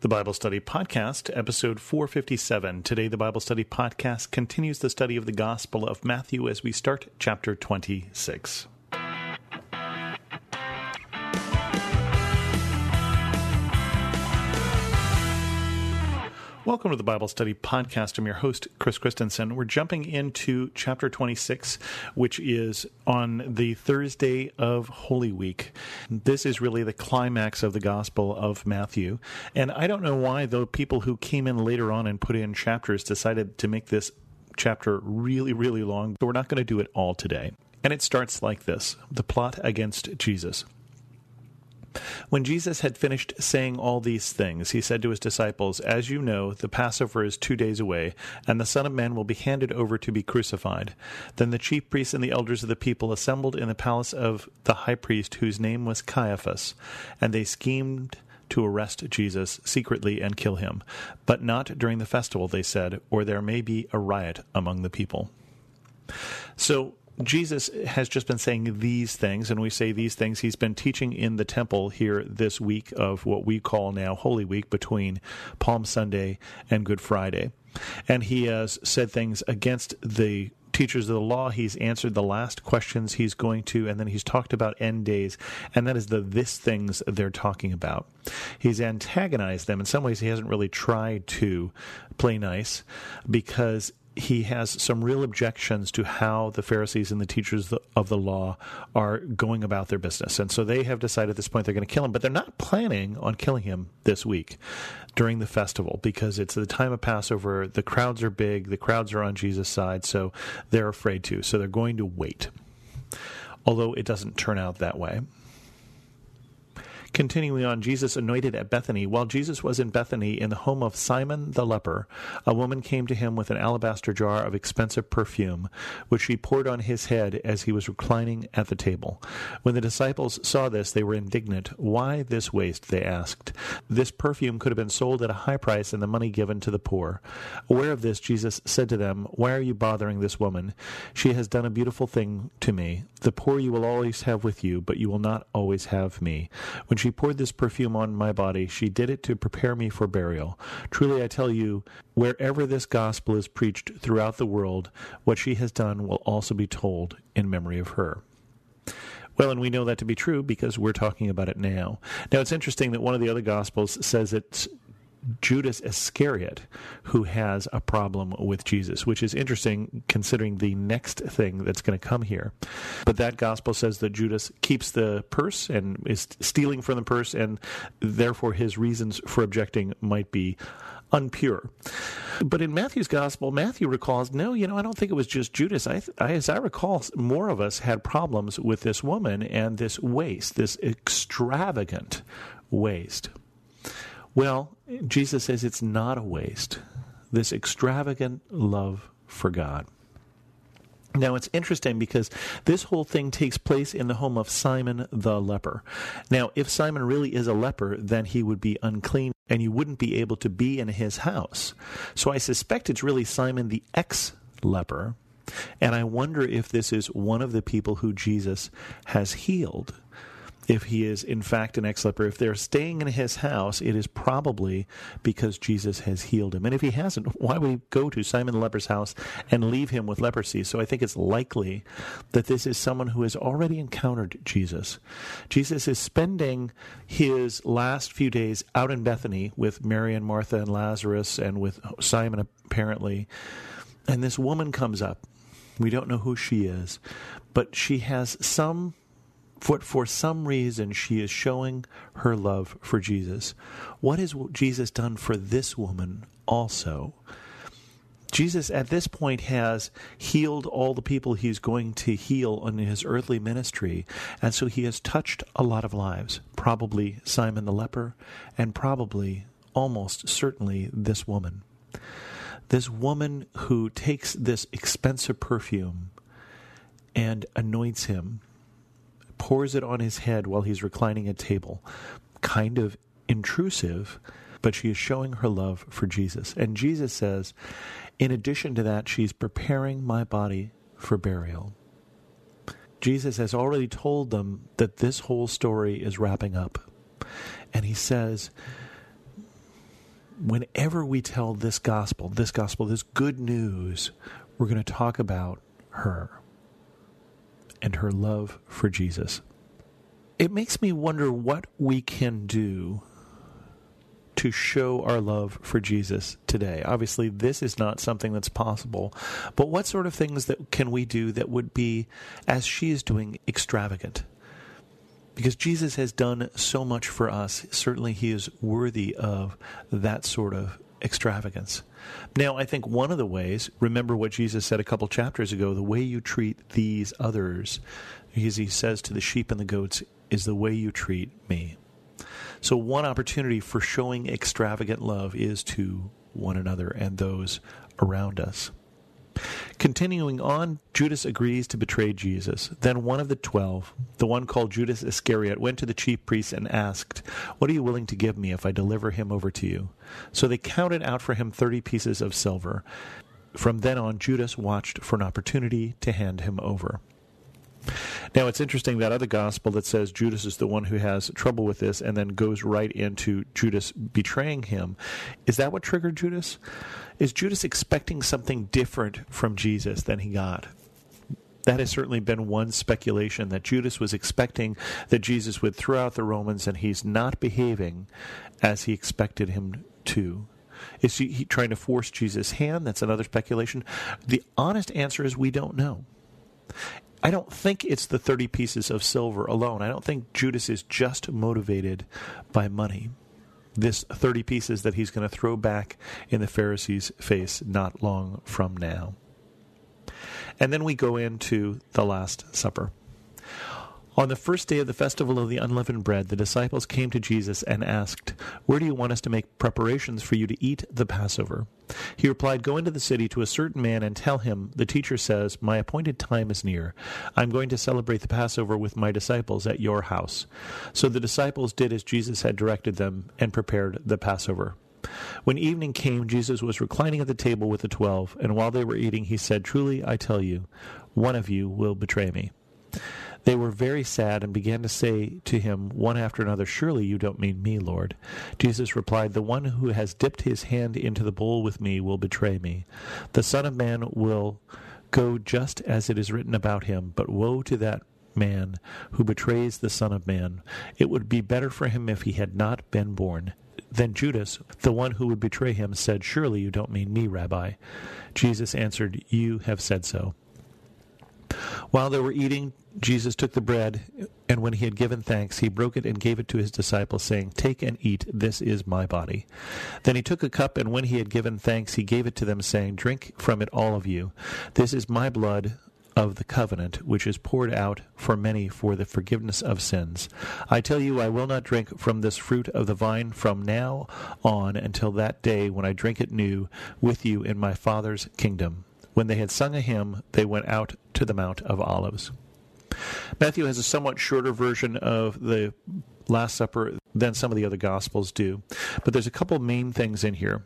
The Bible Study Podcast, episode 457. Today, the Bible Study Podcast continues the study of the Gospel of Matthew as we start chapter 26. Welcome to the Bible Study Podcast. I'm your host, Chris Christensen. We're jumping into chapter 26, which is on the Thursday of Holy Week. This is really the climax of the Gospel of Matthew. And I don't know why, though, people who came in later on and put in chapters decided to make this chapter really, really long. So we're not going to do it all today. And it starts like this the plot against Jesus. When Jesus had finished saying all these things, he said to his disciples, As you know, the Passover is two days away, and the Son of Man will be handed over to be crucified. Then the chief priests and the elders of the people assembled in the palace of the high priest, whose name was Caiaphas, and they schemed to arrest Jesus secretly and kill him. But not during the festival, they said, or there may be a riot among the people. So Jesus has just been saying these things, and we say these things. He's been teaching in the temple here this week of what we call now Holy Week between Palm Sunday and Good Friday. And he has said things against the teachers of the law. He's answered the last questions he's going to, and then he's talked about end days, and that is the this things they're talking about. He's antagonized them. In some ways, he hasn't really tried to play nice because he has some real objections to how the Pharisees and the teachers of the law are going about their business. And so they have decided at this point they're going to kill him, but they're not planning on killing him this week during the festival because it's the time of Passover. The crowds are big, the crowds are on Jesus' side, so they're afraid to. So they're going to wait. Although it doesn't turn out that way. Continuing on, Jesus anointed at Bethany. While Jesus was in Bethany in the home of Simon the leper, a woman came to him with an alabaster jar of expensive perfume, which she poured on his head as he was reclining at the table. When the disciples saw this, they were indignant. Why this waste? They asked. This perfume could have been sold at a high price and the money given to the poor. Aware of this, Jesus said to them, Why are you bothering this woman? She has done a beautiful thing to me. The poor you will always have with you, but you will not always have me. When she poured this perfume on my body, she did it to prepare me for burial. Truly I tell you, wherever this gospel is preached throughout the world, what she has done will also be told in memory of her. Well, and we know that to be true because we're talking about it now. Now, it's interesting that one of the other Gospels says it's Judas Iscariot who has a problem with Jesus, which is interesting considering the next thing that's going to come here. But that gospel says that Judas keeps the purse and is stealing from the purse, and therefore his reasons for objecting might be unpure. But in Matthew's gospel, Matthew recalls, no, you know, I don't think it was just Judas. I, I, as I recall, more of us had problems with this woman and this waste, this extravagant waste. Well, Jesus says it's not a waste, this extravagant love for God. Now, it's interesting because this whole thing takes place in the home of Simon the leper. Now, if Simon really is a leper, then he would be unclean and you wouldn't be able to be in his house. So I suspect it's really Simon the ex leper. And I wonder if this is one of the people who Jesus has healed if he is in fact an ex-leper. If they're staying in his house, it is probably because Jesus has healed him. And if he hasn't, why would he go to Simon the leper's house and leave him with leprosy? So I think it's likely that this is someone who has already encountered Jesus. Jesus is spending his last few days out in Bethany with Mary and Martha and Lazarus and with Simon apparently. And this woman comes up. We don't know who she is, but she has some for, for some reason she is showing her love for Jesus. What has Jesus done for this woman also? Jesus at this point has healed all the people he's going to heal in his earthly ministry. And so he has touched a lot of lives, probably Simon the leper, and probably, almost certainly, this woman. This woman who takes this expensive perfume and anoints him pours it on his head while he's reclining at table. Kind of intrusive, but she is showing her love for Jesus. And Jesus says, in addition to that, she's preparing my body for burial. Jesus has already told them that this whole story is wrapping up. And he says, whenever we tell this gospel, this gospel, this good news, we're going to talk about her and her love for Jesus. It makes me wonder what we can do to show our love for Jesus today. Obviously, this is not something that's possible, but what sort of things that can we do that would be, as she is doing, extravagant? Because Jesus has done so much for us. Certainly, he is worthy of that sort of extravagance. Now, I think one of the ways, remember what Jesus said a couple chapters ago, the way you treat these others, as he says to the sheep and the goats, is the way you treat me. So, one opportunity for showing extravagant love is to one another and those around us. Continuing on, Judas agrees to betray Jesus. Then one of the twelve, the one called Judas Iscariot, went to the chief priests and asked, What are you willing to give me if I deliver him over to you? So they counted out for him thirty pieces of silver. From then on, Judas watched for an opportunity to hand him over. Now, it's interesting that other gospel that says Judas is the one who has trouble with this and then goes right into Judas betraying him. Is that what triggered Judas? Is Judas expecting something different from Jesus than he got? That has certainly been one speculation that Judas was expecting that Jesus would throw out the Romans and he's not behaving as he expected him to. Is he trying to force Jesus' hand? That's another speculation. The honest answer is we don't know. I don't think it's the 30 pieces of silver alone. I don't think Judas is just motivated by money. This 30 pieces that he's going to throw back in the Pharisees' face not long from now. And then we go into the Last Supper. On the first day of the festival of the unleavened bread, the disciples came to Jesus and asked, Where do you want us to make preparations for you to eat the Passover? He replied, Go into the city to a certain man and tell him, The teacher says, My appointed time is near. I'm going to celebrate the Passover with my disciples at your house. So the disciples did as Jesus had directed them and prepared the Passover. When evening came, Jesus was reclining at the table with the twelve, and while they were eating, he said, Truly I tell you, one of you will betray me. They were very sad and began to say to him one after another, Surely you don't mean me, Lord. Jesus replied, The one who has dipped his hand into the bowl with me will betray me. The Son of Man will go just as it is written about him, but woe to that man who betrays the Son of Man. It would be better for him if he had not been born. Then Judas, the one who would betray him, said, Surely you don't mean me, Rabbi. Jesus answered, You have said so. While they were eating, Jesus took the bread, and when he had given thanks, he broke it and gave it to his disciples, saying, Take and eat, this is my body. Then he took a cup, and when he had given thanks, he gave it to them, saying, Drink from it, all of you. This is my blood of the covenant, which is poured out for many for the forgiveness of sins. I tell you, I will not drink from this fruit of the vine from now on until that day when I drink it new with you in my Father's kingdom. When they had sung a hymn, they went out to the Mount of Olives. Matthew has a somewhat shorter version of the Last Supper than some of the other Gospels do, but there's a couple main things in here.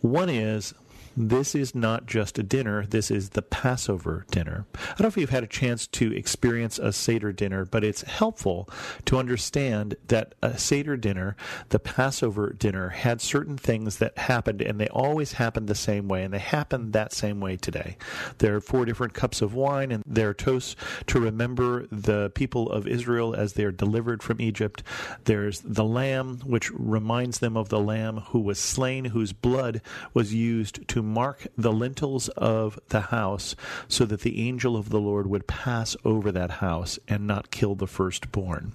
One is this is not just a dinner, this is the Passover dinner. I don't know if you've had a chance to experience a Seder dinner, but it's helpful to understand that a Seder dinner, the Passover dinner, had certain things that happened, and they always happened the same way, and they happen that same way today. There are four different cups of wine, and there are toasts to remember the people of Israel as they are delivered from Egypt. There's the lamb, which reminds them of the lamb who was slain, whose blood was used to mark the lintels of the house so that the angel of the Lord would pass over that house and not kill the firstborn.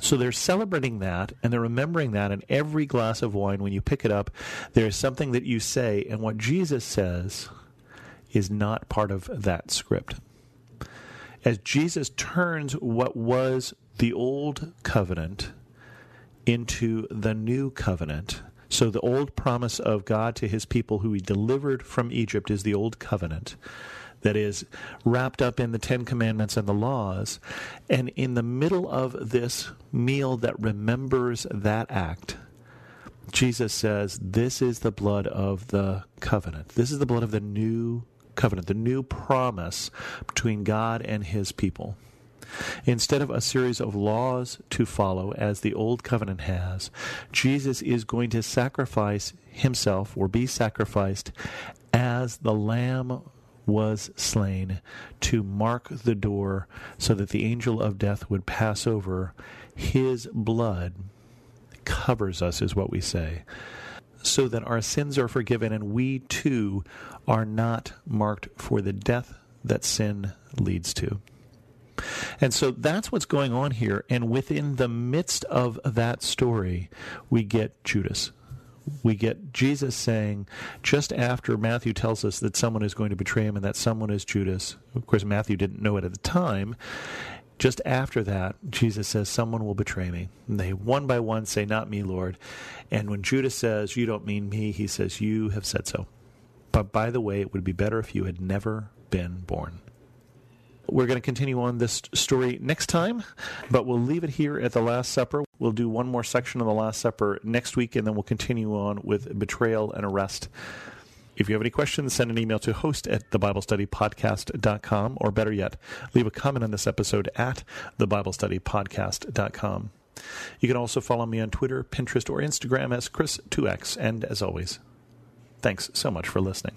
So they're celebrating that and they're remembering that in every glass of wine when you pick it up, there's something that you say, and what Jesus says is not part of that script. As Jesus turns what was the old covenant into the new covenant, so the old promise of God to his people who he delivered from Egypt is the old covenant that is wrapped up in the Ten Commandments and the laws. And in the middle of this meal that remembers that act, Jesus says, This is the blood of the covenant. This is the blood of the new covenant, the new promise between God and his people. Instead of a series of laws to follow, as the Old Covenant has, Jesus is going to sacrifice himself or be sacrificed as the Lamb was slain to mark the door so that the angel of death would pass over. His blood covers us, is what we say, so that our sins are forgiven and we too are not marked for the death that sin leads to. And so that's what's going on here. And within the midst of that story, we get Judas we get Jesus saying, just after Matthew tells us that someone is going to betray him and that someone is Judas. Of course, Matthew didn't know it at the time. Just after that, Jesus says, Someone will betray me. And they one by one say, Not me, Lord. And when Judas says, You don't mean me, he says, You have said so. But by the way, it would be better if you had never been born. We're going to continue on this story next time, but we'll leave it here at the Last Supper. We'll do one more section of the Last Supper next week, and then we'll continue on with betrayal and arrest. If you have any questions, send an email to host at thebiblestudypodcast.com, or better yet, leave a comment on this episode at thebiblestudypodcast.com. You can also follow me on Twitter, Pinterest, or Instagram as Chris2X. And as always, thanks so much for listening.